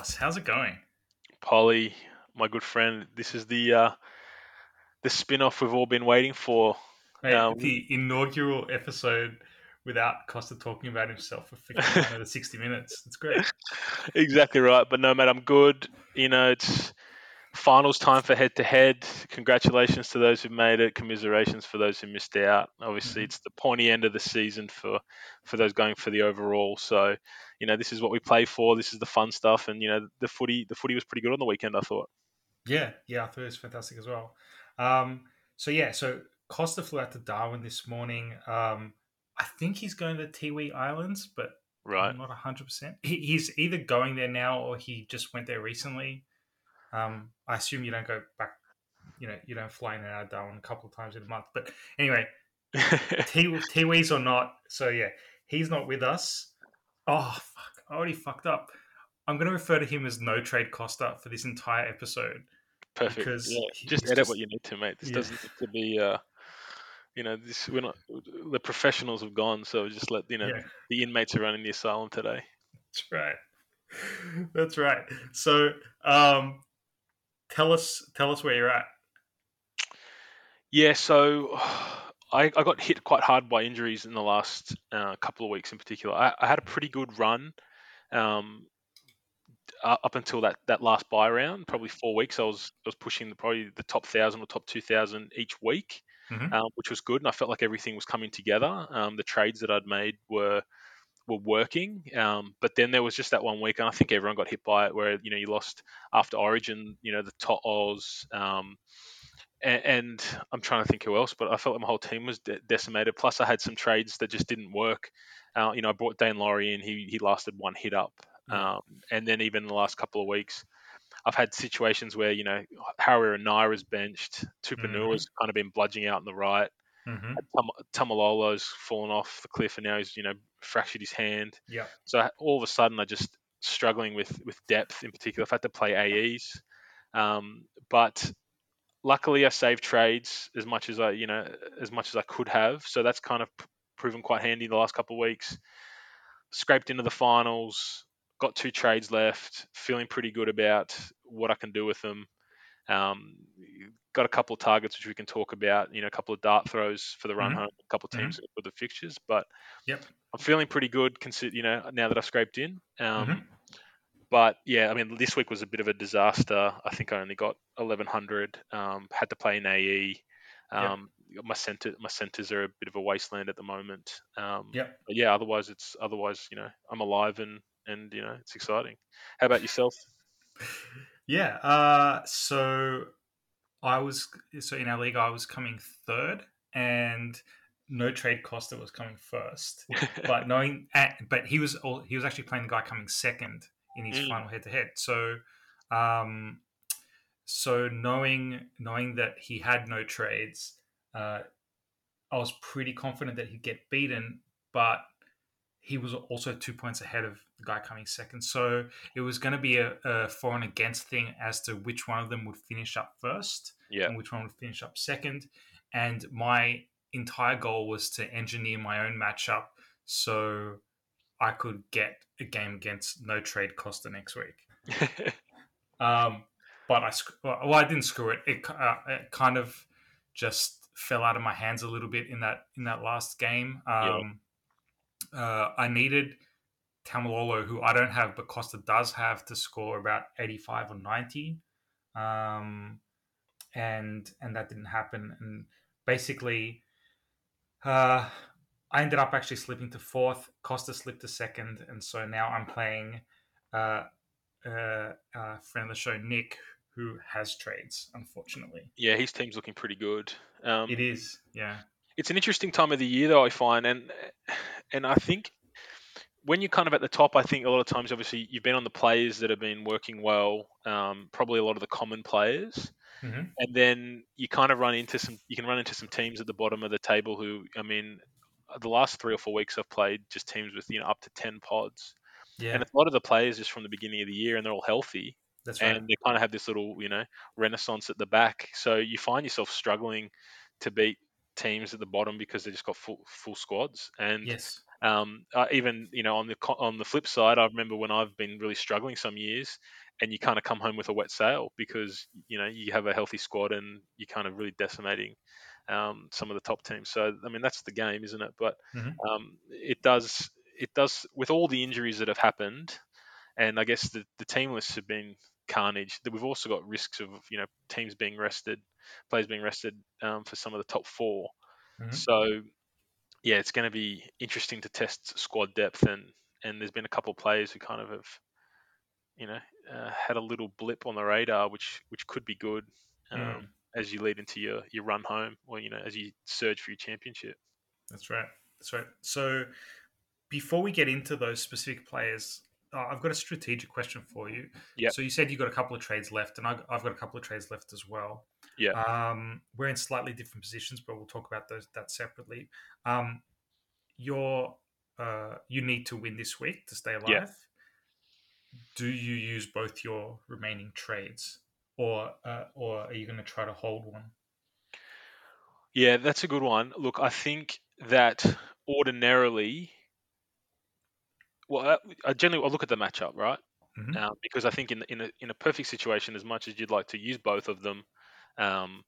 How's it going? Polly, my good friend, this is the uh, the spin-off we've all been waiting for. Mate, Um, the inaugural episode without Costa talking about himself for 59 out of 60 minutes. It's great. exactly right. But no, mate, I'm good. You know, it's finals time for head-to-head. Congratulations to those who made it. Commiserations for those who missed out. Obviously, Mhm. it's the pointy end of the season for for those going for the overall. So, you know, this is what we play for. This is the fun stuff. And you know, the footy the footy was pretty good on the weekend. I thought. Yeah, yeah, I thought it was fantastic as well. Um, so yeah, so Costa flew out to Darwin this morning. Um, I think he's going to the Tiwi Islands, but Right. I'm not 100%. He's either going there now or he just went there recently. Um, I assume you don't go back, you know, you don't fly in and out of Darwin a couple of times in a month. But anyway, Tiwi's or not. So yeah, he's not with us. Oh fuck! I already fucked up. I'm going to refer to him as No Trade Costa for this entire episode. Perfect. because yeah. Just edit just- what you need to, mate. This Yeah. doesn't need to be. Uh, you know, this we're not. The professionals have gone, so just let you know Yeah, the inmates are running the asylum today. that's right. That's right. So, um, tell us, tell us where you're at. Yeah. So. I, I got hit quite hard by injuries in the last uh, couple of weeks in particular. I, I had a pretty good run um, up until that, that last buy round, probably four weeks. I was I was pushing the, probably the top thousand or top two thousand each week. Mhm. um, which was good, and I felt like everything was coming together. Um, the trades that I'd made were were working, um, but then there was just that one week, and I think everyone got hit by it, where you know you lost after Origin, you know the To'os, um, and, and I'm trying to think who else, but I felt like my whole team was de- decimated. Plus, I had some trades that just didn't work. Uh, you know, I brought Daine Laurie in; he he lasted one hit up, um, and then even the last couple of weeks. I've had situations where you know Harry and Naira's benched, Tupanua's kind of been bludging out on the right, Mm-hmm. Tam- Tamalolo's fallen off the cliff and now he's you know fractured his hand. Yeah. So all of a sudden, I just struggling with with depth in particular. I've had to play AEs, um, but luckily I saved trades as much as I you know as much as I could have. So that's kind of proven quite handy the last couple of weeks. Scraped into the finals, got two trades left, feeling pretty good about what I can do with them. Um, got a couple of targets which we can talk about. You know, a couple of dart throws for the run Mhm. home, a couple of teams with the fixtures, but Yep. I'm feeling pretty good. Consider you know now that I've scraped in. Um, Mhm. But yeah, I mean, this week was a bit of a disaster. I think I only got 1100. Um, had to play in AE. Yep. Um, My center, my centers are a bit of a wasteland at the moment. Um, Yep. But yeah, otherwise it's otherwise you know I'm alive and and you know it's exciting. How about yourself? Yeah. Uh, so I was so in our league, I was coming third, and No Trade Costa was coming first. But knowing, but he was all, he was actually playing the guy coming second in his Mm. final head to head. So, um, so knowing knowing that he had no trades, uh, I was pretty confident that he'd get beaten, but he was also two points ahead of the guy coming second. So it was going to be a, a for and against thing as to which one of them would finish up first yeah, and which one would finish up second. And my entire goal was to engineer my own matchup so I could get a game against no trade Costa next week. Um, but I, well, I didn't screw it. It, uh, it kind of just fell out of my hands a little bit in that in that last game. Um, uh, I needed Tamalolo, who I don't have, but Costa does have, to score about eighty-five or ninety, um, and and that didn't happen. And basically, uh, I ended up actually slipping to fourth. Costa slipped to second, and so now I'm playing. Uh, uh, uh, friend of the show, Nick, who has trades, unfortunately. yeah, his team's looking pretty good. Um, It is, yeah. It's an interesting time of the year though I find and and I think when you're kind of at the top I think a lot of times obviously you've been on the players that have been working well um, probably a lot of the common players. Mhm. and then you kind of run into some you can run into some teams at the bottom of the table who I mean the last three or four weeks I've played just teams with you know up to 10 pods. Yeah, and a lot of the players just from the beginning of the year and they're all healthy. That's right. and they kind of have this little you know renaissance at the back. So you find yourself struggling to beat teams at the bottom because they just got full full squads and yes. Um, uh, even you know on the on the flip side, I remember when I've been really struggling some years, and you kind of come home with a wet sail because you know you have a healthy squad and you're kind of really decimating um, some of the top teams. So I mean that's the game, isn't it? But Mhm. um, it does it does with all the injuries that have happened, and I guess the, the team lists have been carnage. That we've also got risks of you know teams being rested, players being rested um, for some of the top 4 Mhm. So yeah, it's going to be interesting to test squad depth and and there's been a couple of players who kind of have you know uh, had a little blip on the radar, which which could be good um, Mm. as you lead into your your run home or you know as you surge for your championship. That's right. That's right. So before we get into those specific players, uh, I've got a strategic question for you. Yeah. So you said you got a couple of trades left, and I've, I've got a couple of trades left as well. Yeah. Um, we're in slightly different positions, but we'll talk about those that separately. Um, your uh, you need to win this week to stay alive. Yeah. Do you use both your remaining trades, or uh, or are you going to try to hold one? Yeah, that's a good one. Look, I think that ordinarily, well, uh, I generally I look at the matchup, right? Mhm. Um, because I think in in a, in a perfect situation, as much as you'd like to use both of them, um,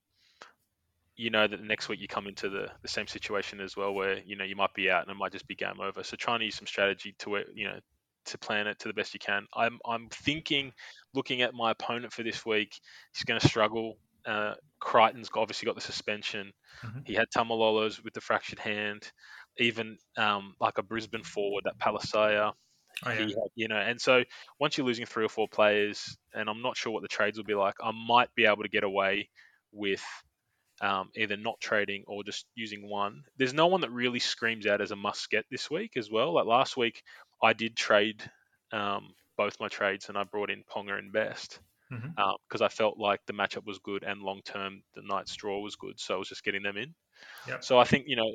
you know that the next week you come into the, the same situation as well, where you know you might be out and it might just be game over. So trying to use some strategy to where you know to plan it to the best you can. I'm I'm thinking, looking at my opponent for this week, he's going to struggle. Uh, Crichton's obviously got the suspension. Mhm. He had Tamalolo's with the fractured hand. Even um, like a Brisbane forward, that Palisaya, Oh yeah. he you know, and so once you're losing three or four players, and I'm not sure what the trades will be like, I might be able to get away with um, either not trading or just using one. There's no one that really screams out as a must get this week as well. Like last week, I did trade um, both my trades and I brought in Ponga and Best because I felt like the matchup was good and long term the Knights draw was good, so I was just getting them in. Yep. So I think you know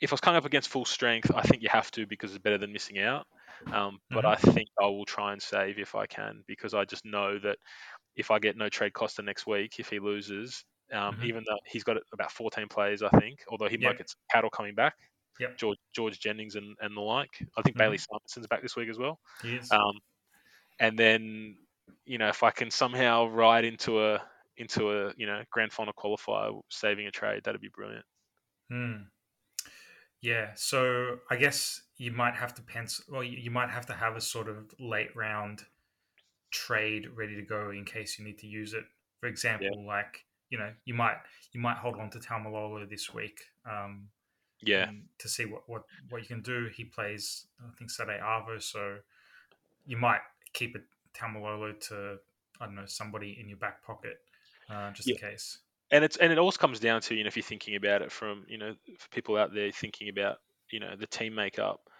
if I was coming up against full strength, I think you have to because it's better than missing out. Um, but Mhm. I think I will try and save if I can because I just know that if I get no trade Costa next week, if he loses, um, Mhm. even though he's got about 14 players, I think, although he Yep. might get some cattle coming back, Yep. George George Jennings and, and the like. I think Mhm. Bailey Simonsson's back this week as well. He is. Um, and then you know if I can somehow ride into a into a you know grand final qualifier saving a trade, that'd be brilliant. Hmm. Yeah, so I guess you might have to pencil, well, you might have to have a sort of late round trade ready to go in case you need to use it. For example, like you know, you might you might hold on to Tamalolo this week, um, Yeah, to see what, what what you can do. He plays, I think Saturday Arvo, so you might keep it Tamalolo to I don't know somebody in your back pocket, uh, just in case. And it's and it also comes down to you know if you're thinking about it from you know for people out there thinking about you know the team makeup.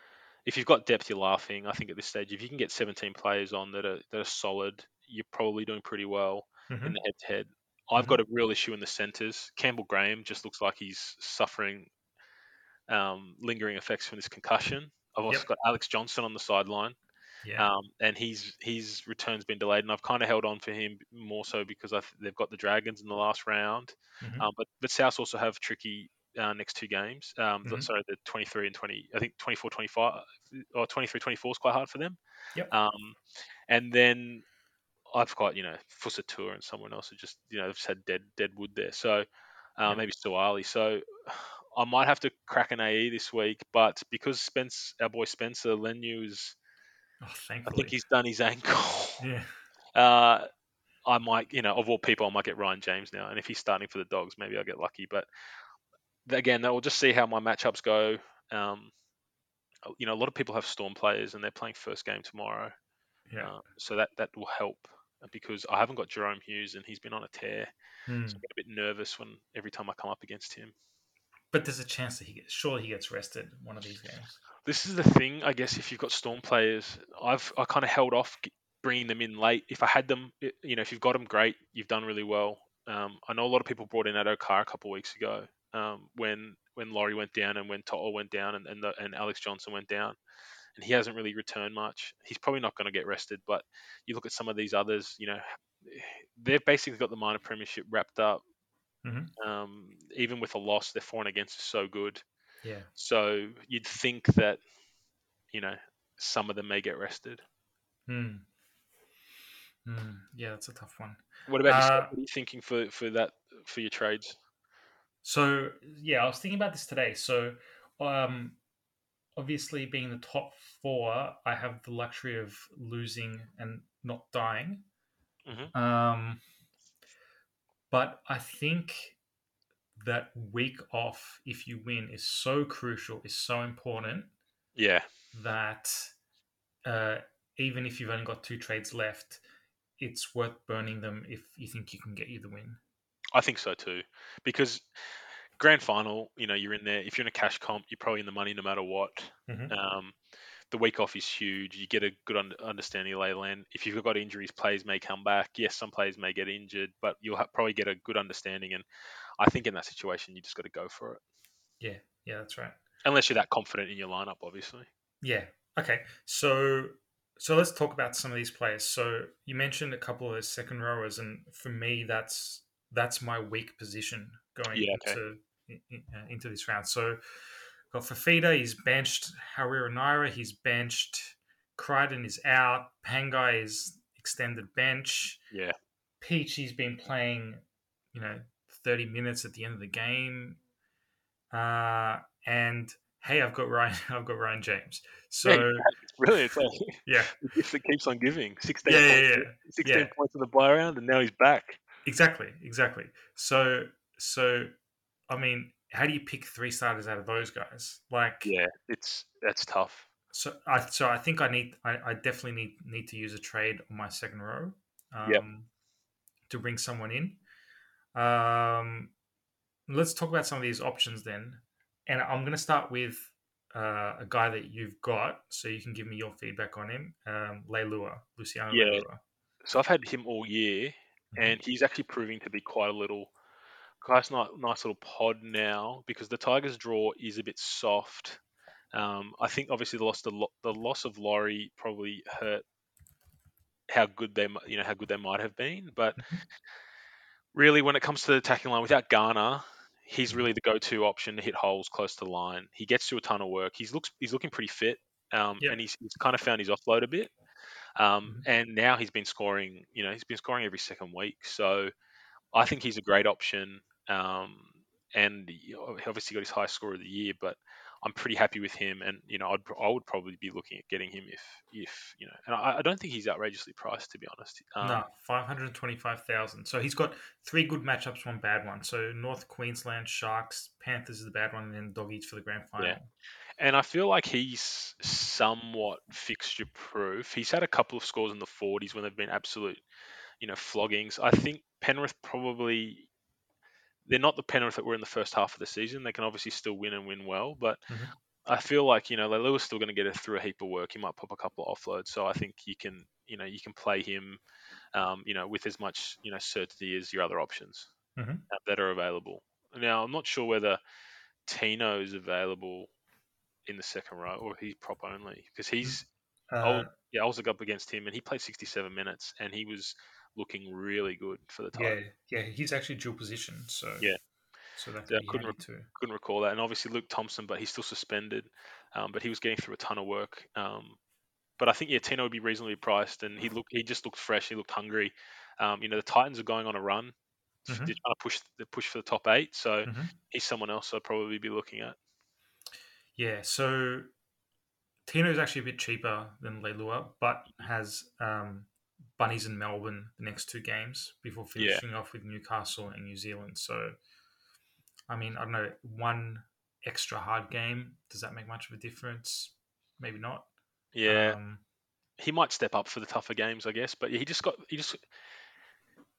If you've got depth, you're laughing. I think at this stage, if you can get 17 players on that are that are solid, you're probably doing pretty well Mhm. in the head to head. I've Mhm. got a real issue in the centres. Campbell Graham just looks like he's suffering um, lingering effects from this concussion. I've also Yep. got Alex Johnson on the sideline, Yeah. um, and he's his return's been delayed, and I've kind of held on for him more so because I th- they've got the Dragons in the last round. Mhm. Um, but but South also have tricky uh, next two games. Um, Mhm. Sorry, the 23 and 20. I think 24, 25 or 23, 24 is quite hard for them. Yep. Um, and then I've got you know Fusatua and someone else who just you know they've said dead dead wood there. So uh, Yep. maybe Suali. So I might have to crack an AE this week, but because Spence, our boy Spencer Leniu is, oh, I think he's done his ankle. yeah. Uh, I might, you know, of all people, I might get Ryan James now, and if he's starting for the Dogs, maybe I'll get lucky. But again, that will just see how my matchups go. Um, you know, a lot of people have Storm players, and they're playing first game tomorrow, Yeah. uh, so that that will help because I haven't got Jahrome Hughes, and he's been on a tear. Hmm. So I get a bit nervous when every time I come up against him. But there's a chance that he gets, surely he gets rested one of these games. This is the thing, I guess. If you've got Storm players, I've I kind of held off bringing them in late. If I had them, you know, if you've got them, great. You've done really well. Um, I know a lot of people brought in Addo-Carr a couple of weeks ago um, when when Laurie went down and when To'o went down and and, the, and Alex Johnson went down, and he hasn't really returned much. He's probably not going to get rested. But you look at some of these others, you know, they've basically got the minor premiership wrapped up. Mhm. Um, even with a loss, their for and against is so good. Yeah. So you'd think that, you know, some of them may get rested. Hmm. Hmm. Yeah, that's a tough one. What about? Uh, What are you thinking for, for that for your trades? So yeah, I was thinking about this today. So um obviously being the top four, I have the luxury of losing and not dying. Mhm. Um but I think that week off, if you win, is so crucial, is so important Yeah, that uh, even if you've only got two trades left, it's worth burning them if you think you can get you the win. I think so too. Because grand final, you know, you're in there. If you're in a cash comp, you're probably in the money no matter what. Mhm. Um, the week off is huge. You get a good un- understanding of lay land. If you've got injuries, players may come back. Yes, some players may get injured, but you'll ha- probably get a good understanding. And I think in that situation, you just got to go for it, Yeah, yeah, that's right. unless you're that confident in your lineup, obviously. Yeah. Okay. So so let's talk about some of these players. So you mentioned a couple of those second rowers, and for me, that's that's my weak position going Yeah, okay. into in- in- uh, into this round. So got Fifita, he's benched. Harira Naira, he's benched. Crichton is out. Pangai is extended bench. Yeah, Peach, he's been playing, you know, 30 minutes at the end of the game. Uh, and hey, I've got Ryan, I've got Ryan James. So it's brilliant. It's like yeah, that keeps on giving. 16 Yeah, yeah, points, yeah. 16 Yeah. points in the buy round, and now he's back. exactly, exactly. So so I mean, how do you pick three starters out of those guys? Like Yeah, it's that's tough. so I so I think I need I, I definitely need need to use a trade on my second row. Um, Yep. to bring someone in. Um, let's talk about some of these options then. And I'm going to start with uh, a guy that you've got, so you can give me your feedback on him. Um, Leilua, Luciano Yeah. Leilua. So I've had him all year, Mhm. and he's actually proving to be quite a little, quite a ni- nice little pod now because the Tigers' draw is a bit soft. Um, I think obviously the loss the, lo- the loss of Laurie probably hurt how good they you know how good they might have been, but Mhm. really when it comes to the attacking line without Garner, he's really the go-to option to hit holes close to the line. He gets to a ton of work. He's looks he's looking pretty fit, um, Yep. and he's, he's kind of found his offload a bit. Um, Mhm. And now he's been scoring. You know, he's been scoring every second week. So I think he's a great option. Um, and he obviously got his highest score of the year, but I'm pretty happy with him. And you know, I'd, I would probably be looking at getting him if if you know. And I, I don't think he's outrageously priced to be honest. Um, no, 525,000. So he's got three good matchups, one bad one. So North Queensland Sharks, Panthers is the bad one, and then Doggies for the grand final. And I feel like he's somewhat fixture proof. He's had a couple of scores in the 40s when they've been absolute, you know, floggings. I think Penrith probably they're not the Penrith that were in the first half of the season. They can obviously still win and win well, but Mhm. I feel like you know Leilua's still going to get it through a heap of work. He might pop a couple of offloads, so I think you can you know you can play him, um, you know, with as much you know certainty as your other options Mhm. uh, that are available. Now I'm not sure whether Tino is available in the second row or he's prop only because he's Uh, yeah I was up against him and he played 67 minutes and he was looking really good for the Tigers. yeah, yeah, he's actually dual position. So Yeah. so that Yeah, couldn't handy too. couldn't recall that. And obviously Luke Thompson, but he's still suspended. Um, but he was getting through a ton of work. Um, but I think yeah, Tino would be reasonably priced, and he looked he just looked fresh. He looked hungry. Um, you know, the Titans are going on a run. Mhm. They're trying to push the push for the top eight. So Mhm. he's someone else I'd probably be looking at. Yeah, so Tino is actually a bit cheaper than Leilua, but has um, Bunnies in Melbourne the next two games before Yeah. finishing off with Newcastle and New Zealand. So, I mean, I don't know, one extra hard game, does that make much of a difference? Maybe not. Yeah, Um, he might step up for the tougher games, I guess. But he just got he just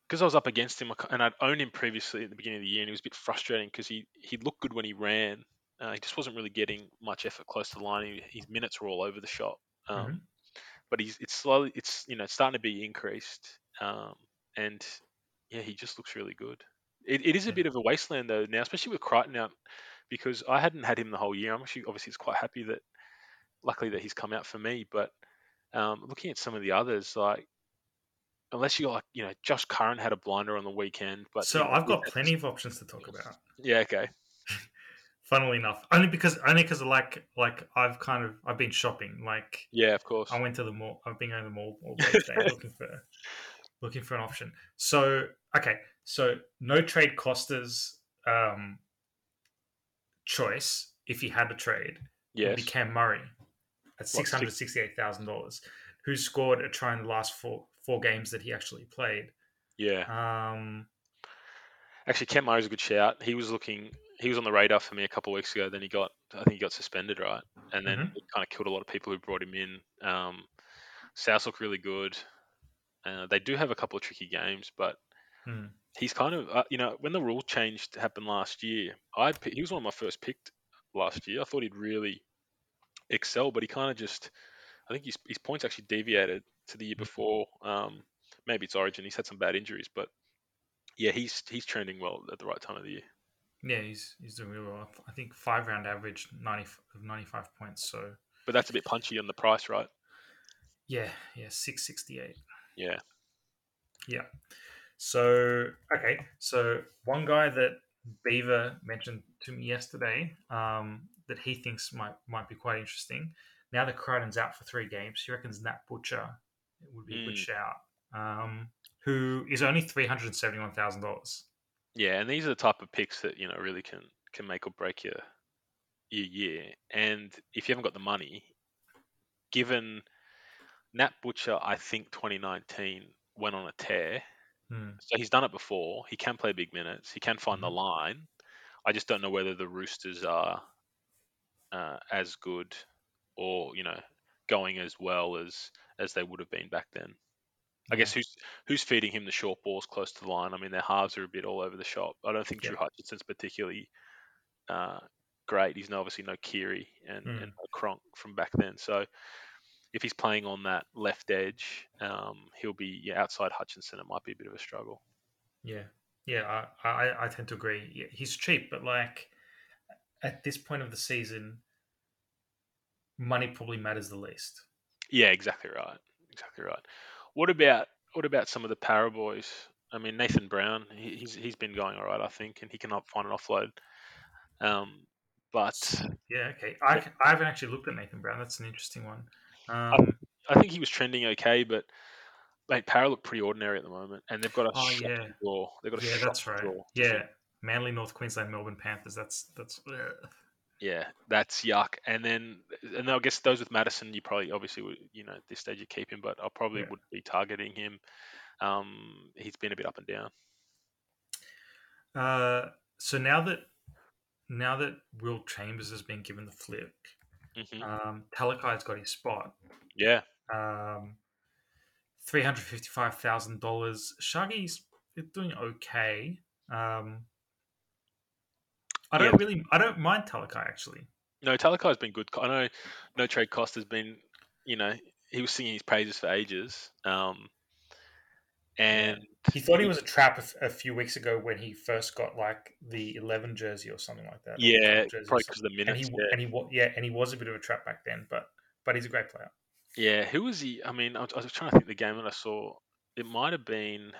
because I was up against him and I'd owned him previously at the beginning of the year, and it was a bit frustrating because he he looked good when he ran. Uh, he just wasn't really getting much effort close to the line. He, his minutes were all over the shop. Um, Mhm. But he's it's slowly it's you know starting to be increased, um, and yeah, he just looks really good. It, it is a bit of a wasteland though now, especially with Crichton out, because I hadn't had him the whole year. I'm actually obviously it's quite happy that luckily that he's come out for me. But um, looking at some of the others, like unless you like you know Josh Curran had a blinder on the weekend, but so you know, I've got plenty of options to talk about. Yeah, okay. Funnily enough, only because only because like like I've kind of I've been shopping. Like Yeah, of course. I went to the mall. I've been going to the mall all day today looking for looking for an option. So okay, so no trade costas um, choice if he had a trade yeah Yes. be Cam Murray at six hundred sixty eight thousand dollars, who scored a try in the last four four games that he actually played. Yeah. Um, Actually, Cam Murray's a good shout. He was looking. He was on the radar for me a couple of weeks ago. Then he got. I think he got suspended, right? And then Mhm. it kind of killed a lot of people who brought him in. Um, South look really good. Uh, they do have a couple of tricky games, but hmm. he's kind of. Uh, you know, when the rule change happened last year, I he was one of my first picked last year. I thought he'd really excel, but he kind of just. I think his his points actually deviated to the year before. Um, maybe it's Origin. He's had some bad injuries, but yeah, he's he's trending well at the right time of the year. Yeah, he's he's doing really well. I think five round average ninety of ninety five points. So But that's a bit punchy on the price, right? yeah, yeah, six sixty eight. Yeah. Yeah. So okay, so one guy that Beaver mentioned to me yesterday um, that he thinks might might be quite interesting. Now that Crichton's out for three games, he reckons Nat Butcher would be a good Mm. shout. Um, who is only three hundred seventy one thousand dollars. Yeah, and these are the type of picks that, you know, really can can make or break your your year. And if you haven't got the money, given Nat Butcher, I think 2019 went on a tear. Hmm. So he's done it before. He can play big minutes. He can find the Mhm. line. I just don't know whether the Roosters are uh, as good or, you know, going as well as as they would have been back then. I guess who's who's feeding him the short balls close to the line? I mean, their halves are a bit all over the shop. I don't think Drew Hutchinson's particularly uh, great. He's no- obviously no Keary and, Mm. and no Cronk from back then. So if he's playing on that left edge, um, he'll be yeah, outside Hutchinson. It might be a bit of a struggle. Yeah, yeah, I, I I tend to agree. Yeah, he's cheap, but like at this point of the season, money probably matters the least. Yeah, exactly right. Exactly right. What about what about some of the Parra boys? I mean, Nathan Brown, he, he's he's been going all right, I think, and he can find an offload. Um, but Yeah, okay. I, I haven't actually looked at Nathan Brown. That's an interesting one. Um, I think he was trending okay, but mate, Parra look pretty ordinary at the moment, and they've got a Oh, yeah. draw. They've got a yeah, that's right. draw. Yeah, Manly, North Queensland, Melbourne Panthers. That's that's. ugh. Yeah, that's yuck. And then, and I guess those with Matterson, you probably obviously would, you know, at this stage you keep him, but I probably Yeah. would be targeting him. Um, he's been a bit up and down. Uh, so now that now that Will Chambers has been given the flick, hmm um, Talakai's got his spot. Yeah, Um, three hundred fifty-five thousand dollars. Shaggy's doing okay. Um, I don't Yeah. really, I don't mind Talakai actually. no, Talakai's been good. I know, no trade cost has been, you know, he was singing his praises for ages. Um, and He thought he was a trap a, few weeks ago when he first got like the eleven jersey or something like that. yeah, 12 jersey or probably because of the and he yeah. and he yeah, and he was a bit of a trap back then, but but he's a great player. Yeah, who was he? I mean, I was, I was trying to think the game that I saw. It might have been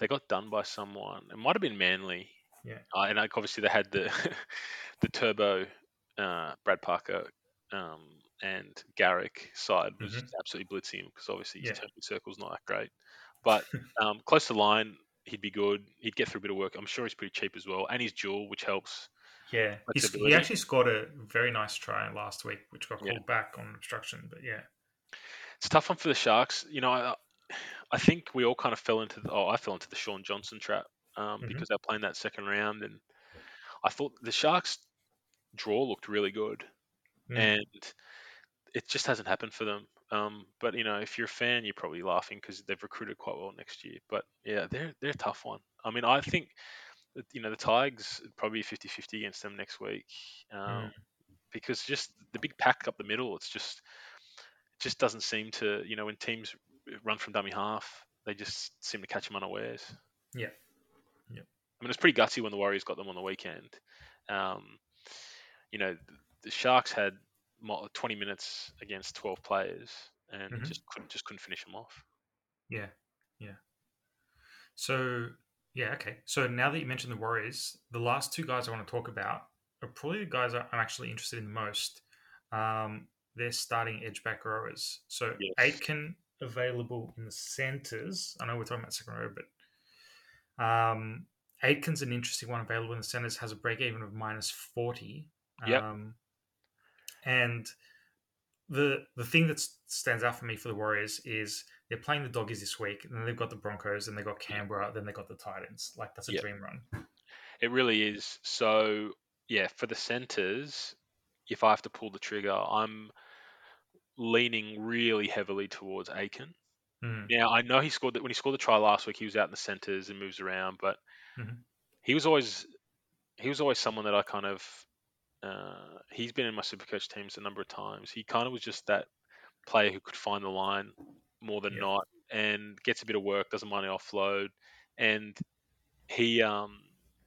they got done by someone. It might have been Manly. Yeah. Uh, and like, obviously they had the the turbo uh, Brad Parker um, and Garrick side was Mhm. just absolutely blitzing him because obviously his Yeah. turning circle's not that great. But um, close to line, he'd be good. He'd get through a bit of work. I'm sure he's pretty cheap as well, and he's dual, which helps. Yeah, he actually scored a very nice try last week, which got Yeah. called back on obstruction. But yeah, It's a tough one for the Sharks. You know, I, I think we all kind of fell into the, oh, I fell into the Shaun Johnson trap um, Mhm. because they're playing that second round, and I thought the Sharks draw looked really good, Mm. and it just hasn't happened for them. Um, but you know, if you're a fan, you're probably laughing because they've recruited quite well next year. But yeah, they're they're a tough one. I mean, I think that, you know the Tigers probably 50-50 against them next week um, Mm. because just the big pack up the middle. It's just it just doesn't seem to you know when teams run from dummy half, they just seem to catch them unawares. Yeah. I mean, it's pretty gutsy when the Warriors got them on the weekend. Um, you know, the, Sharks had 20 minutes against 12 players and Mhm. just couldn't just couldn't finish them off. yeah, yeah. So Yeah, okay. So now that you mentioned the Warriors, the last two guys I want to talk about are probably the guys I'm actually interested in the most. Um, they're starting edge back rowers. So Yes. Aitken available in the centers. I know we're talking about second row, but um, Aitken's an interesting one available in the centers. Has a break even of minus forty. Yep. Um, and the the thing that stands out for me for the Warriors is they're playing the doggies this week, and then they've got the Broncos, and they've got Canberra, then they've got the Titans. Like that's a Yep. dream run. It really is. So yeah, for the centers, if I have to pull the trigger, I'm leaning really heavily towards Aiken. Mm. Now I know he scored that when he scored the try last week, he was out in the centers and moves around, but Mhm. he was always he was always someone that I kind of uh, he's been in my supercoach teams a number of times. He kind of was just that player who could find the line more than Yeah. not and gets a bit of work, doesn't mind the offload, and he um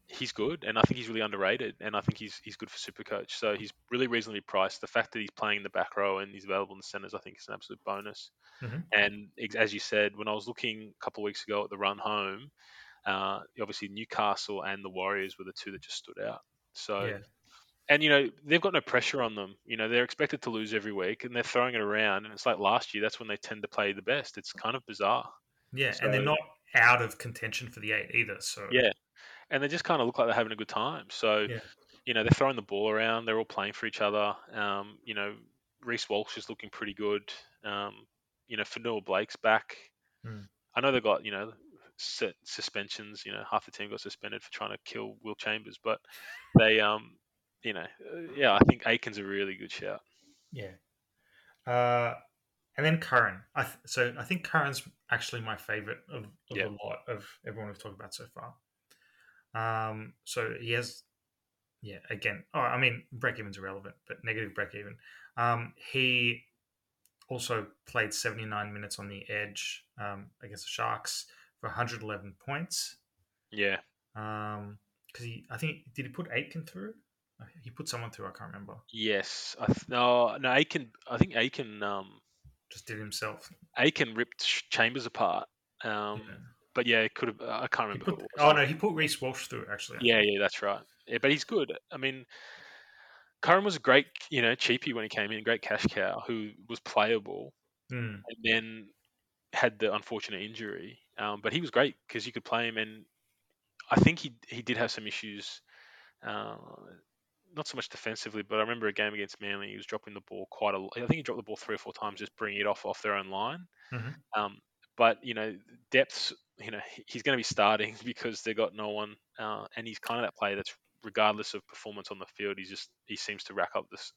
he's good and I think he's really underrated and I think he's he's good for supercoach. So he's really reasonably priced. The fact that he's playing in the back row and he's available in the centers, I think is an absolute bonus. Mhm. And as you said, when I was looking a couple of weeks ago at the run home, uh, obviously Newcastle and the Warriors were the two that just stood out. So Yeah. and you know they've got no pressure on them. You know they're expected to lose every week, and they're throwing it around. And it's like last year, that's when they tend to play the best. It's kind of bizarre. Yeah, and they're not out of contention for the eight either. So Yeah, and they just kind of look like they're having a good time. So Yeah. you know they're throwing the ball around. They're all playing for each other. Um, you know Reece Walsh is looking pretty good. Um, you know Fonua-Blake's back. Hmm. I know they've got you know set suspensions. You know half the team got suspended for trying to kill Will Chambers, but they um you know uh, yeah I think Aiken's a really good shout. yeah. Uh, and then Curran. I th- so I think Curran's actually my favorite of, of Yeah. a lot of everyone we've talked about so far. Um, so he has, yeah. Again, oh, I mean, break even's irrelevant, but negative break even. Um, he also played 79 minutes on the edge um, against the Sharks for 111 points. Yeah, Um, because he, I think, did he put Aitken through? Uh, He put someone through. I can't remember. yes. I th- no, no. Aiken. I think Aiken. Um, Just did himself. Aiken ripped Chambers apart. Um, Yeah. but yeah, it could have. I can't remember. put, oh no, he put Reece Walsh through actually. Yeah, yeah, that's right. Yeah, but he's good. I mean, Curran was a great, you know, cheapie when he came in, great cash cow who was playable, Mm, and then had the unfortunate injury. Um, but he was great because you could play him, and I think he he did have some issues. Uh, not so much defensively, but I remember a game against Manly. He was dropping the ball quite a. lot. I think he dropped the ball three or four times, just bringing it off off their own line. Mhm. Um, but you know, depths. You know, he's going to be starting because they got no one, uh, and he's kind of that player that's regardless of performance on the field, he just he seems to rack up this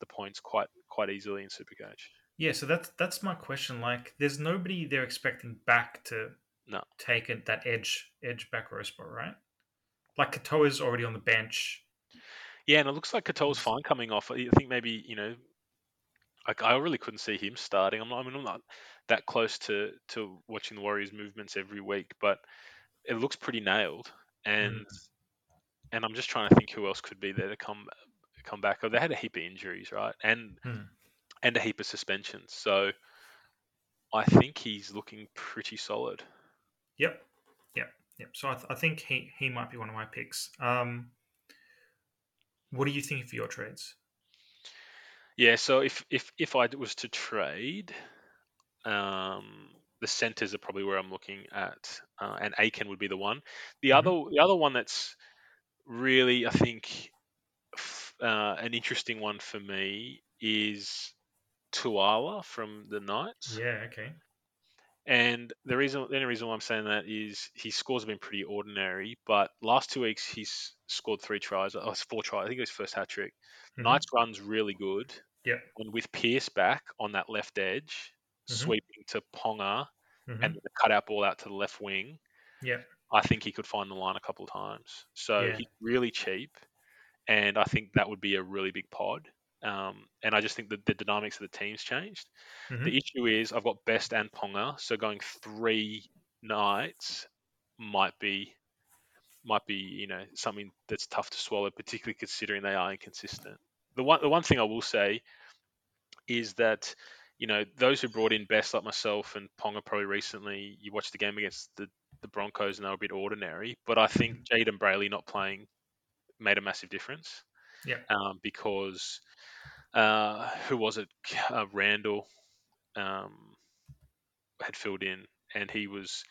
the points quite quite easily in Supercoach. Yeah, so that's that's my question. Like, there's nobody they're expecting back to No. take it that edge edge back row spot, right? Like Katoa's already on the bench. Yeah, and it looks like Katoa's fine coming off. I think maybe you know, like I really couldn't see him starting. I'm not, I mean, I'm not that close to to watching the Warriors' movements every week, but it looks pretty nailed. And and I'm just trying to think who else could be there to come come back. Oh, they had a heap of injuries, right? And Hmm. And a heap of suspensions. So I think he's looking pretty solid. Yep, yep, yep. So I, th- I think he he might be one of my picks. Um, what do you think for your trades? Yeah. So if if if I was to trade, um, the centers are probably where I'm looking at, uh, and Aiken would be the one. The Mhm. other the other one that's really I think uh, an interesting one for me is Tuala from the Knights. Yeah, okay. And the reason, the only reason why I'm saying that is his scores have been pretty ordinary. But last two weeks he's scored three tries. Oh, it's four tries. I think it was first hat trick. Mhm. Knights runs really good. Yep. And with Pierce back on that left edge, Mhm. sweeping to Ponga Mhm. and the cutout ball out to the left wing, Yep. I think he could find the line a couple of times. So Yeah. he's really cheap, and I think that would be a really big pod. Um, and I just think that the dynamics of the team's changed. Mhm. The issue is I've got Best and Ponga, so going three nights might be might be you know something that's tough to swallow, particularly considering they are inconsistent. The one the one thing I will say is that you know those who brought in Best like myself and Ponga probably recently, you watched the game against the the Broncos and they were a bit ordinary. But I think Jayden Brailey not playing made a massive difference. Yeah. Um, because uh, who was it? Uh, Randall um, had filled in, and he was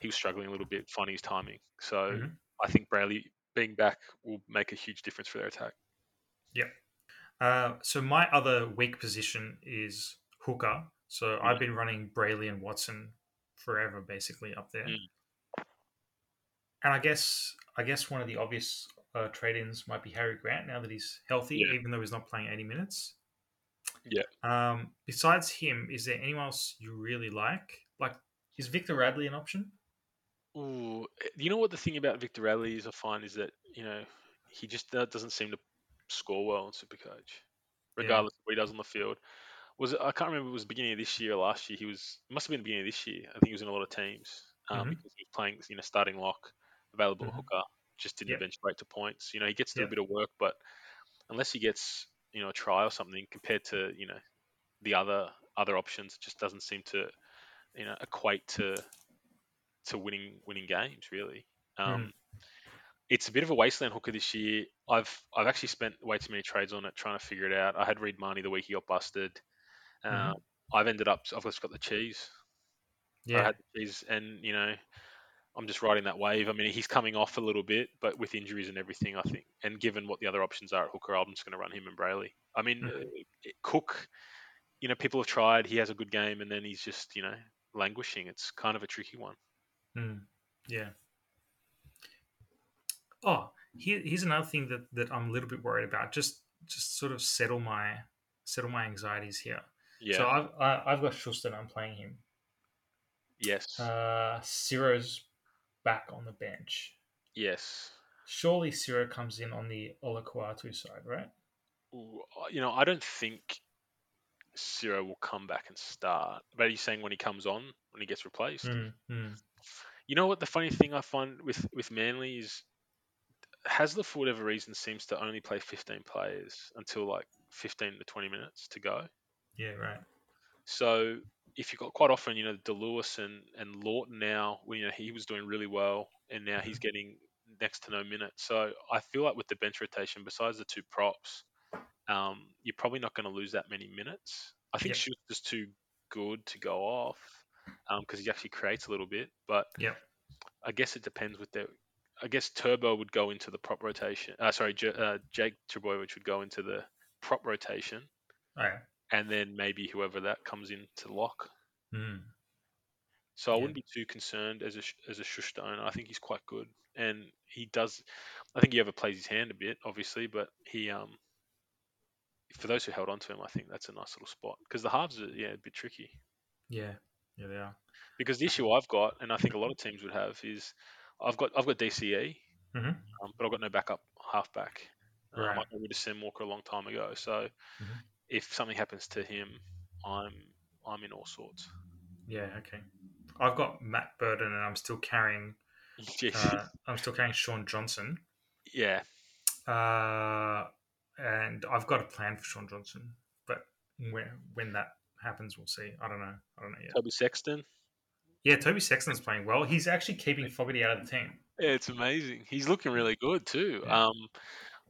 he was struggling a little bit finding his timing. So Mhm. I think Brailey being back will make a huge difference for their attack. Uh, so my other weak position is hooker. So I've been running Brailey and Watson forever, basically up there. Mm. And I guess I guess one of the obvious uh, trade-ins might be Harry Grant now that he's healthy, Yeah. even though he's not playing eighty minutes. Yeah. Um, besides him, is there anyone else you really like? Like, is Victor Radley an option? Ooh, eh, you know what the thing about Victor Radley is? I find is that you know he just doesn't seem to score well in Supercoach, regardless of what he does on the field. Was it, I can't remember if it was the beginning of this year or last year. He was must have been the beginning of this year. I think he was in a lot of teams um, Mhm. because he was playing you know starting lock, available Mhm. hooker, just didn't Yep. eventuate to points. You know he gets to do a bit of work, but unless he gets you know a try or something compared to you know the other other options, it just doesn't seem to you know equate to to winning winning games really. Um, It's a bit of a wasteland hooker this year. I've I've actually spent way too many trades on it trying to figure it out. I had Reed Mahoney the week he got busted. Mhm. Um, I've ended up I've just got the cheese. I Yeah, had the cheese, and you know I'm just riding that wave. I mean he's coming off a little bit, but with injuries and everything, I think, and given what the other options are at hooker, I'm just going to run him and Brailey. I mean Mhm. uh, Cook, you know people have tried. He has a good game, and then he's just you know languishing. It's kind of a tricky one. Mm, yeah. Oh, here, here's another thing that, that I'm a little bit worried about. Just just sort of settle my settle my anxieties here. Yeah. So I've I, I've got Schuster. and I'm playing him. yes. Uh, Ciro's back on the bench. yes. Surely Ciro comes in on the Olakau'atu side, right? Ooh, uh, you know, I don't think Ciro will come back and start. But are you saying when he comes on, when he gets replaced? Mm, mm. You know what? The funny thing I find with with Manly is Hasler, for whatever reason, seems to only play 15 players until like 15 to 20 minutes to go. Yeah, right. So if you've got quite often, you know, DeLewis and, and Lawton now, you know, he was doing really well and now he's getting next to no minutes. So I feel like with the bench rotation, besides the two props, um, you're probably not going to lose that many minutes. I think Yep. Schuster's too good to go off because he actually creates a little bit. But Yep. I guess it depends with their. I guess Turbo would go into the prop rotation. Uh, sorry, J- uh, Jake Trbojevic would go into the prop rotation, Oh, yeah. And then maybe whoever that comes in to lock. Mm. So I wouldn't be too concerned as a as a Schuster owner. I think he's quite good, and he does. I think he overplays his hand a bit, obviously, but he um. For those who held on to him, I think that's a nice little spot because the halves are yeah a bit tricky. Yeah. Yeah, they are. Because the issue I've got, and I think a lot of teams would have, is I've got I've got DCE, Mhm. um, but I've got no backup halfback. Um, I got rid of Sam Walker a long time ago, so Mhm. If something happens to him, I'm I'm in all sorts. Yeah, okay. I've got Matt Burton and I'm still carrying uh, I'm still carrying Shaun Johnson. yeah, Uh, and I've got a plan for Shaun Johnson, but when when that happens, we'll see. I don't know. I don't know yet. Toby Sexton. Yeah, Toby Sexton's playing well. He's actually keeping Fogarty out of the team. Yeah, it's amazing. He's looking really good too. Yeah. Um,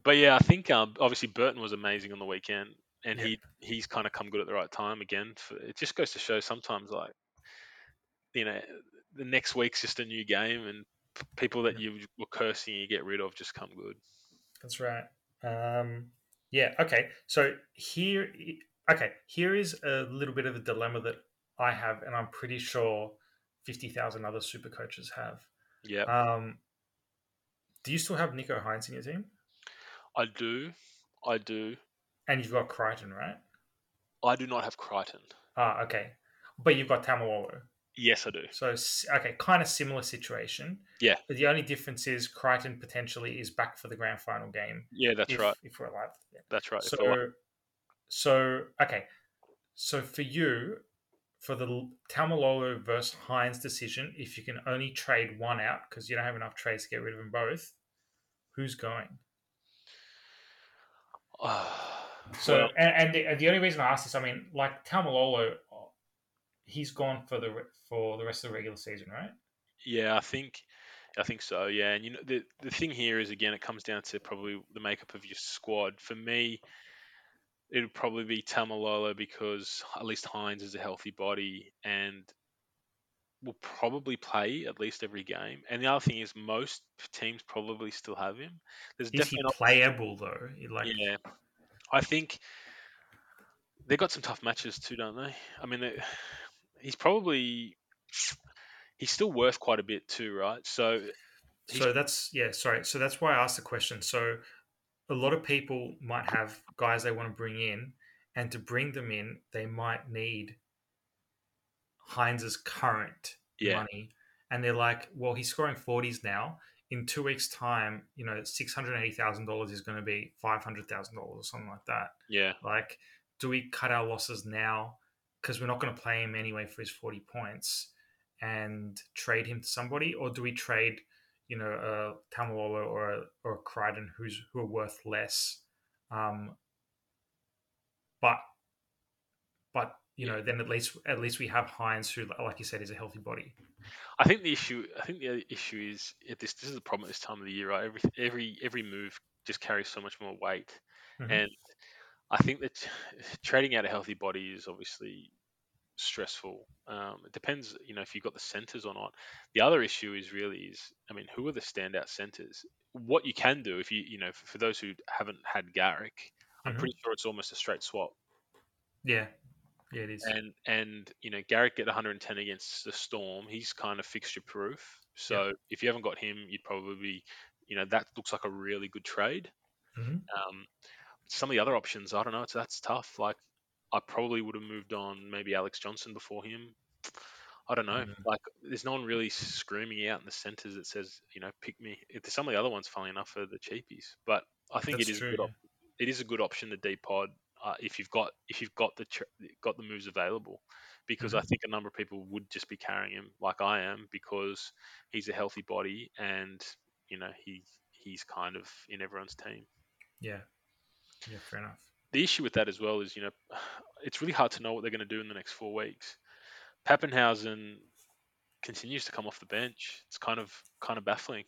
but yeah, I think um, obviously Burton was amazing on the weekend, and Yeah. he he's kind of come good at the right time again. For, it just goes to show sometimes like you know the next week's just a new game, and people that you were cursing you get rid of just come good. That's right. Um, yeah. Okay. So here, okay, here is a little bit of a dilemma that I have, and I'm pretty sure fifty thousand other super coaches have. Yeah, Um, do you still have Nicho Hynes in your team? I do, I do. And you've got Crichton, right? I do not have Crichton. Ah, okay. But you've got Tamalolo. Yes, I do. So, okay, kind of similar situation. Yeah. But the only difference is Crichton potentially is back for the grand final game. Yeah, that's if, right. If we're alive. Yeah. That's right. So, so okay. So for you, for the Tamalolo versus Hynes decision, if you can only trade one out because you don't have enough trades to get rid of them both, who's going? So, Well, and, and, the, and the only reason I ask this, I mean, like Tamalolo, he's gone for the for the rest of the regular season, right? Yeah, I think I think so. Yeah, and you know the the thing here is again it comes down to probably the makeup of your squad. For me, it would probably be Tamalolo because at least Hynes is a healthy body and will probably play at least every game. And the other thing is most teams probably still have him. There's Is he definitely not, playable though? Like, yeah. I think they've got some tough matches too, don't they? I mean, they- he's probably he's still worth quite a bit too, right? So So that's yeah, sorry. So that's why I asked the question. So a lot of people might have guys they want to bring in, and to bring them in, they might need Hynes's current Yeah. money, and they're like, well, he's scoring forties now. In two weeks' time, you know, six hundred eighty thousand dollars is going to be five hundred thousand dollars or something like that. yeah, Like, do we cut our losses now because we're not going to play him anyway for his 40 points and trade him to somebody? Or do we trade, you know, a Tamalolo or a, or a Crichton who's, who are worth less? Um, but, but, you know, then at least at least we have Hynes, who, like you said, is a healthy body. I think the issue I think the issue is this this is the problem at this time of the year, right? Every every every move just carries so much more weight, Mhm. and I think that trading out a healthy body is obviously stressful. Um, it depends, you know, if you've got the centers or not. The other issue is really is, I mean, who are the standout centers? What you can do if you, you know, for, for those who haven't had Garrick, I'm Mhm. pretty sure it's almost a straight swap. Yeah, yeah, it is. And and you know, Garrick get 110 against the Storm. He's kind of fixture proof. So if you haven't got him, you'd probably, be, you know, that looks like a really good trade. Mhm. Um, some of the other options, I don't know. It's that's tough. Like I probably would have moved on maybe Alex Johnson before him. I don't know. Mhm. Like there's no one really screaming out in the centres that says, you know, pick me. If some of the other ones, funnily enough, are the cheapies. But I think That's it is true, a good yeah. it is a good option the D pod uh, if you've got if you've got the tr- got the moves available, because I Mm-hmm. think a number of people would just be carrying him like I am because he's a healthy body and you know he he's kind of in everyone's team. Yeah, yeah, fair enough. the issue with that as well is, you know, it's really hard to know what they're going to do in the next four weeks. Papenhuyzen continues to come off the bench. It's kind of kind of baffling.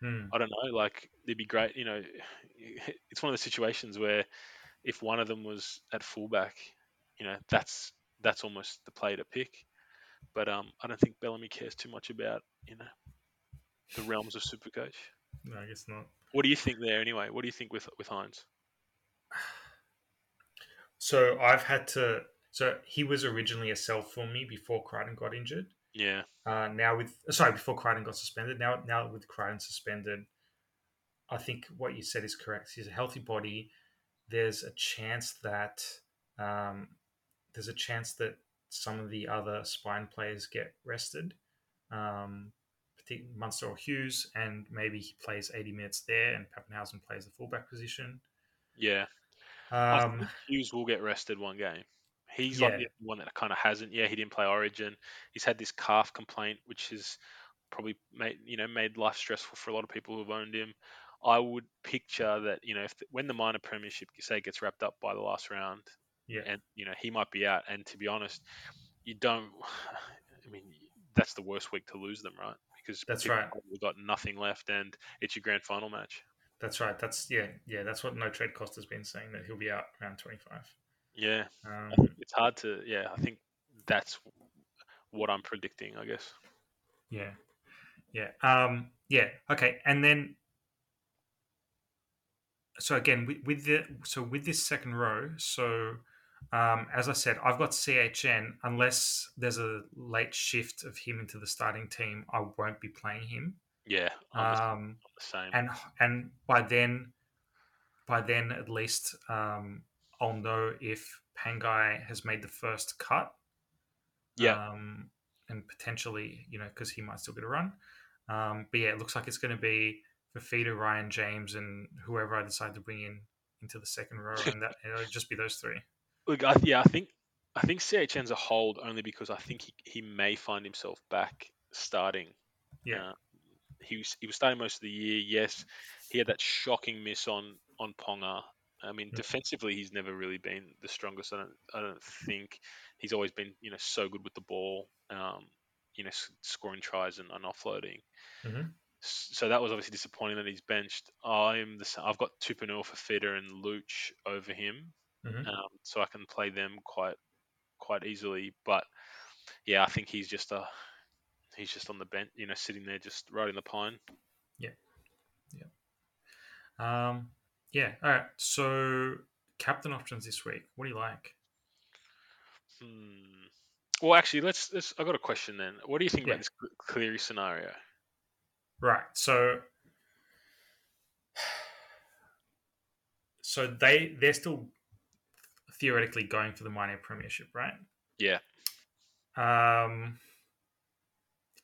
Hmm. I don't know. Like it'd be great, you know. It's one of the situations where if one of them was at fullback, you know, that's that's almost the play to pick. But um, I don't think Bellamy cares too much about you know the realms of Supercoach. No, I guess not. What do you think there anyway? What do you think with with Hynes? So I've had to. So he was originally a sell for me before Crichton got injured. Yeah, Uh, now with sorry before Crichton got suspended. Now now with Crichton suspended, I think what you said is correct. He's a healthy body. There's a chance that um, there's a chance that some of the other spine players get rested. Um, Munster or Hughes, and maybe he plays 80 minutes there, and Papenhuyzen plays the fullback position. yeah. Um, Hughes will get rested one game. He's Yeah. like the one that kind of hasn't. Yeah, he didn't play Origin. He's had this calf complaint, which has probably made you know made life stressful for a lot of people who've owned him. I would picture that you know if the, when the minor premiership say gets wrapped up by the last round, yeah, and you know he might be out. And to be honest, you don't. I mean, that's the worst week to lose them, right? Because That's right. We've got nothing left, and it's your grand final match. that's right. That's yeah, yeah. That's what No Trade Cost has been saying that he'll be out around 25. Yeah, Um, I think it's hard to. Yeah, I think that's what I'm predicting. I guess. Yeah. Yeah. Um, yeah. Okay. And then, so again, with, with the so with this second row, so um, as I said, I've got CHN. Unless there's a late shift of him into the starting team, I won't be playing him. Yeah, Um, same. and and by then, by then at least, um, I'll know if Pangai has made the first cut. Yeah. Um, and potentially, you know, because he might still get a run. Um, but yeah, it looks like it's going to be Fifita, Ryan James, and whoever I decide to bring in into the second row, and that it'll just be those three. Look, I, yeah, I think I think CHN's a hold only because I think he, he may find himself back starting. Yeah. Uh, he was he was starting most of the year. Yes, he had that shocking miss on on Ponga. I mean, Yeah. defensively, he's never really been the strongest. I don't I don't think he's always been you know so good with the ball. Um, you know scoring tries and, and offloading. Mm-hmm. So that was obviously disappointing that he's benched. I'm the I've got Tupouniua for Fifita and Luch over him, Mhm. um, so I can play them quite quite easily. But yeah, I think he's just a he's just on the bench, you know, sitting there just riding the pine. Yeah, yeah, Um, yeah. All right. So captain options this week. What do you like? Hmm. Well, actually, let's, let's. I got a question then. What do you think Yeah. about this Cle- Cleary scenario? Right. So so they they're still theoretically going for the minor premiership, right? Yeah, Um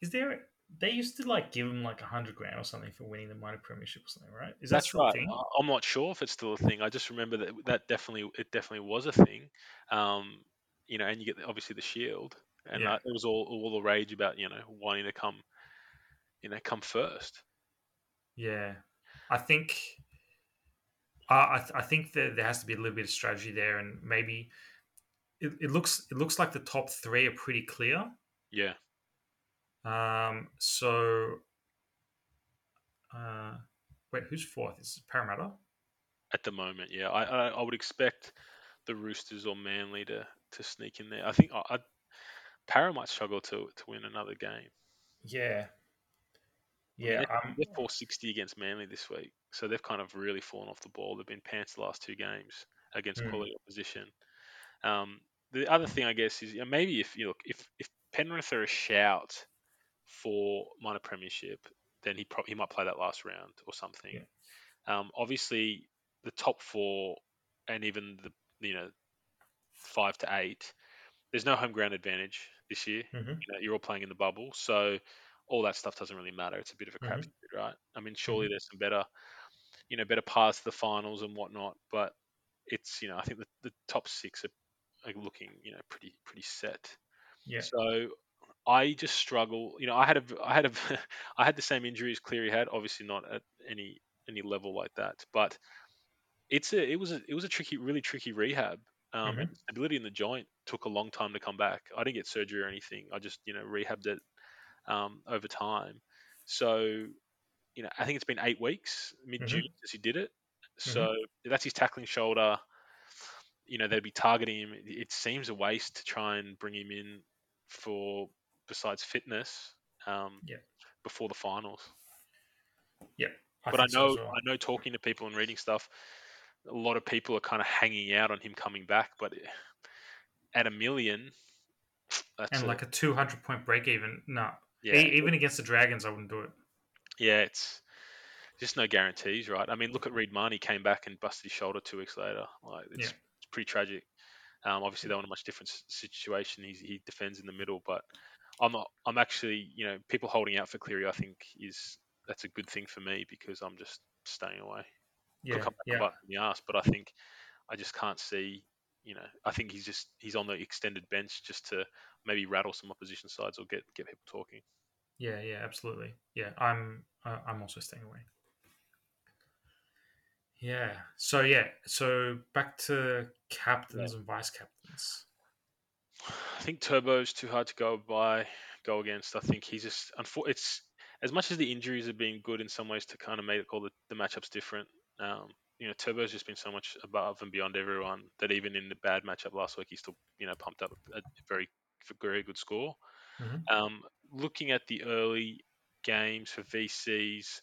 is there they used to like give them like a hundred grand or something for winning the minor premiership or something, right? Is that that's right. I'm not sure if it's still a thing. I just remember that that definitely it definitely was a thing. Um, you know, and you get the, obviously the shield, and Yeah. uh, it was all all the rage about you know wanting to come, you know, come first. Yeah, I think I, I think that there has to be a little bit of strategy there, and maybe it, it looks it looks like the top three are pretty clear. Yeah, Um, so uh, wait, who's fourth? Is Parramatta? at the moment, yeah, I I, I would expect the Roosters or Manly to to sneak in there. I think I, I Parra might struggle to to win another game. Yeah, I mean, yeah. they're, Um, they're 460 against Manly this week, so they've kind of really fallen off the ball. They've been pants the last two games against Mm. quality opposition. Um, the other thing, I guess, is you know, maybe if you look if if Penrith are a shout for minor premiership, then he probably he might play that last round or something. Um, obviously, the top four and even the you know five to eight, there's no home ground advantage this year mhm. you know, you're all playing in the bubble, so all that stuff doesn't really matter. It's a bit of a Mhm. crapshoot, right? I mean, surely there's some better, you know, better paths to the finals and whatnot, but it's you know, I think the, the top six are, are looking, you know, pretty pretty set. Yeah. So I just struggle. You know, I had a I had a I had the same injuries Cleary had. Obviously not at any any level like that, but it's a it was a it was a tricky, really tricky rehab. Um, Mhm. stability in the joint took a long time to come back. I didn't get surgery or anything. I just you know rehabbed it um, over time. So you know I think it's been eight weeks mid June as he did it. So that's his tackling shoulder. You know they'd be targeting him. It- seems a waste to try and bring him in for besides fitness um, Yeah. before the finals I but I think so know well. I know talking to people and reading stuff, a lot of people are kind of hanging out on him coming back. But at a million, and like a two hundred point break even. No, yeah, E- even against the Dragons, I wouldn't do it. yeah, it's just no guarantees, right? I mean, look at Reed Mahoney came back and busted his shoulder two weeks later. Like it's, Yeah. it's pretty tragic. Um, obviously, they're in a much different situation. He's, he defends in the middle, but I'm not. I'm actually, you know, people holding out for Cleary. I think is that's a good thing for me because I'm just staying away. Yeah, could come back yeah, in the ass, but I think I just can't see. You know, I think he's just he's on the extended bench just to maybe rattle some opposition sides or get get people talking. yeah, yeah. Absolutely. Yeah, I'm. I'm also staying away. Yeah. So yeah. So back to captains and vice captains. I think Turbo's too hard to go by, go against. I think he's just It's as much as the injuries have been good in some ways to kind of make all the, the matchups different. Um, you know, Turbo's just been so much above and beyond everyone that even in the bad matchup last week, he still you know pumped up a, very very good score. Mhm. Um, looking at the early games for VCs,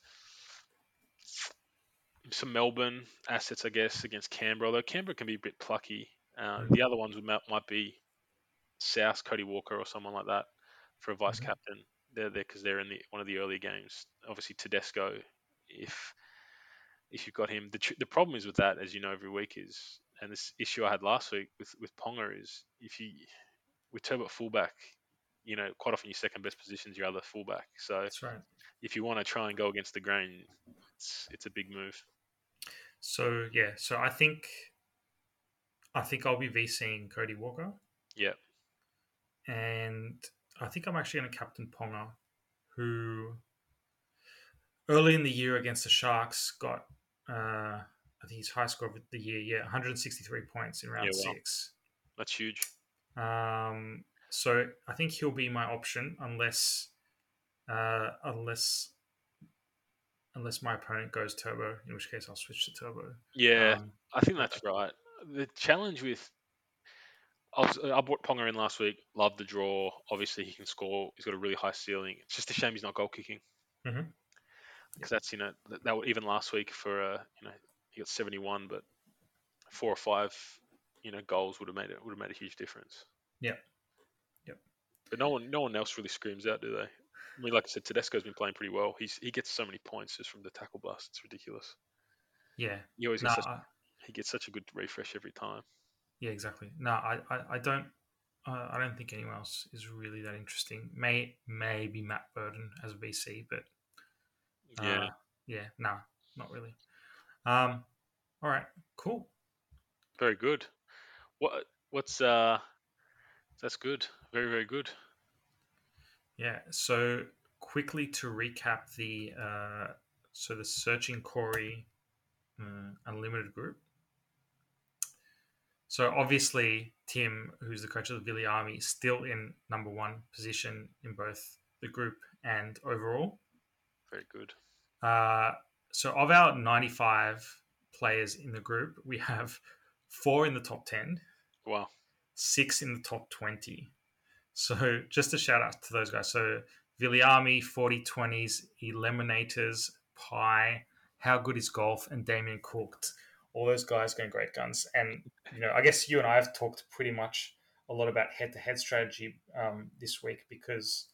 some Melbourne assets, I guess, against Canberra. Although Canberra can be a bit plucky. Uh, Mhm. The other ones might, might be South, Cody Walker, or someone like that for a vice Mhm. captain. They're there because they're in the one of the early games. Obviously, Tedesco, if if you've got him, the tr- the problem is with that, as you know, every week is, and this issue I had last week with with Ponga is if you with Turbo fullback, you know, quite often your second best position is your other fullback. So That's right. if you want to try and go against the grain, it's it's a big move. So yeah. So I think. I think I'll be VCing Cody Walker. Yeah. and I think I'm actually going to captain Ponga, who early in the year against the Sharks got, uh, I think his high score of the year, yeah, 163 points in round Yeah, wow. six. That's huge. Um, so I think he'll be my option unless uh, unless unless my opponent goes turbo, in which case I'll switch to turbo. Yeah, Um, I think that's right. The challenge with I, was, I bought Ponga in last week. Loved the draw. Obviously, he can score. He's got a really high ceiling. It's just a shame he's not goal kicking. Mhm. Because that's you know that, that even last week for uh, you know he got seventy one, but four or five you know goals would have made it would have made a huge difference. Yeah, Yep. But no one no one else really screams out, do they? I mean, like I said, Tedesco's been playing pretty well. He's he gets so many points just from the tackle bust. It's ridiculous. yeah, He always gets such, I, he gets such a good refresh every time. yeah, exactly. No, I, I, I don't. Uh, I don't think anyone else is really that interesting. May maybe Matt Burton as a VC, but Yeah. uh, yeah, no, not really. Um, all right, cool. Very good. What what's uh that's good. Very very good. Yeah. So quickly to recap the uh, so the searching Corey uh, unlimited group. So obviously Tim, who's the coach of the Villi Army, is still in number one position in both the group and overall. Very good. Uh, so of our 95 players in the group, we have four in the top 10, Wow. six in the top 20. So just a shout out to those guys. So Villiami, 40 20s, Eliminators, Pie, How Good is Golf, and Damien Cooked. All those guys going great guns. And, you know, I guess you and I have talked pretty much a lot about head to head strategy um, this week because,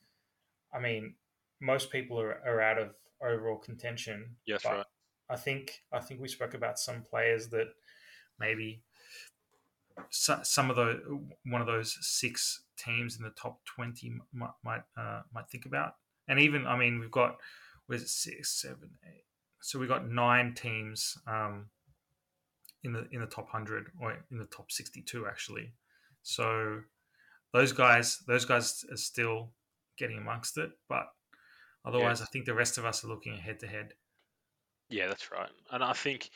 I mean, most people are, are out of overall contention. Yes, right. I think I think we spoke about some players that maybe some of the one of those six teams in the top twenty might might, uh, might think about, and even I mean we've got was it six, seven, eight? So we've got nine teams um, in the in the top hundred or in the top sixty two actually. So those guys those guys are still getting amongst it, but otherwise Yes. I think the rest of us are looking head to head. Yeah, that's right. And I think,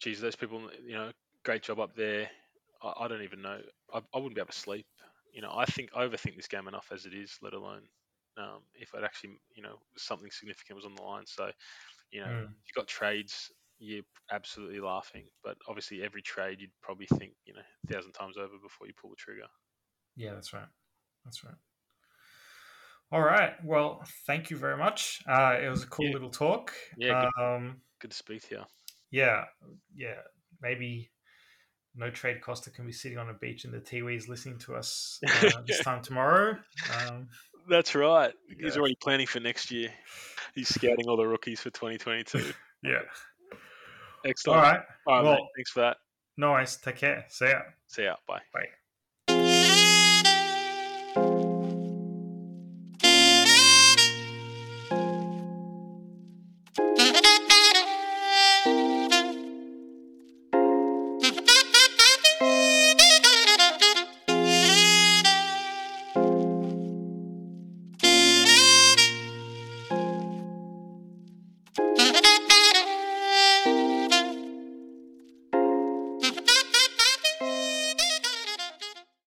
geez, those people, you know, great job up there. I, I don't even know. I, I wouldn't be able to sleep. You know, I think I overthink this game enough as it is, let alone um, if it actually, you know, something significant was on the line. So, you know, Mm. you got trades, you're absolutely laughing. But obviously, every trade you'd probably think, you know, a thousand times over before you pull the trigger. Yeah, that's right. That's right. All right. Well, thank you very much. Uh, it was a cool Yeah. little talk. Yeah, Um, Good to speak to you. yeah. Yeah. Maybe no trade Costa can be sitting on a beach in the Tiwis listening to us uh, this time tomorrow. Um, That's right. He's already planning for next year. He's scouting all the rookies for 2022. yeah. Excellent. All right. All right, Well- mate. Thanks for that. No worries. Take care. See ya. See ya. Bye. Bye.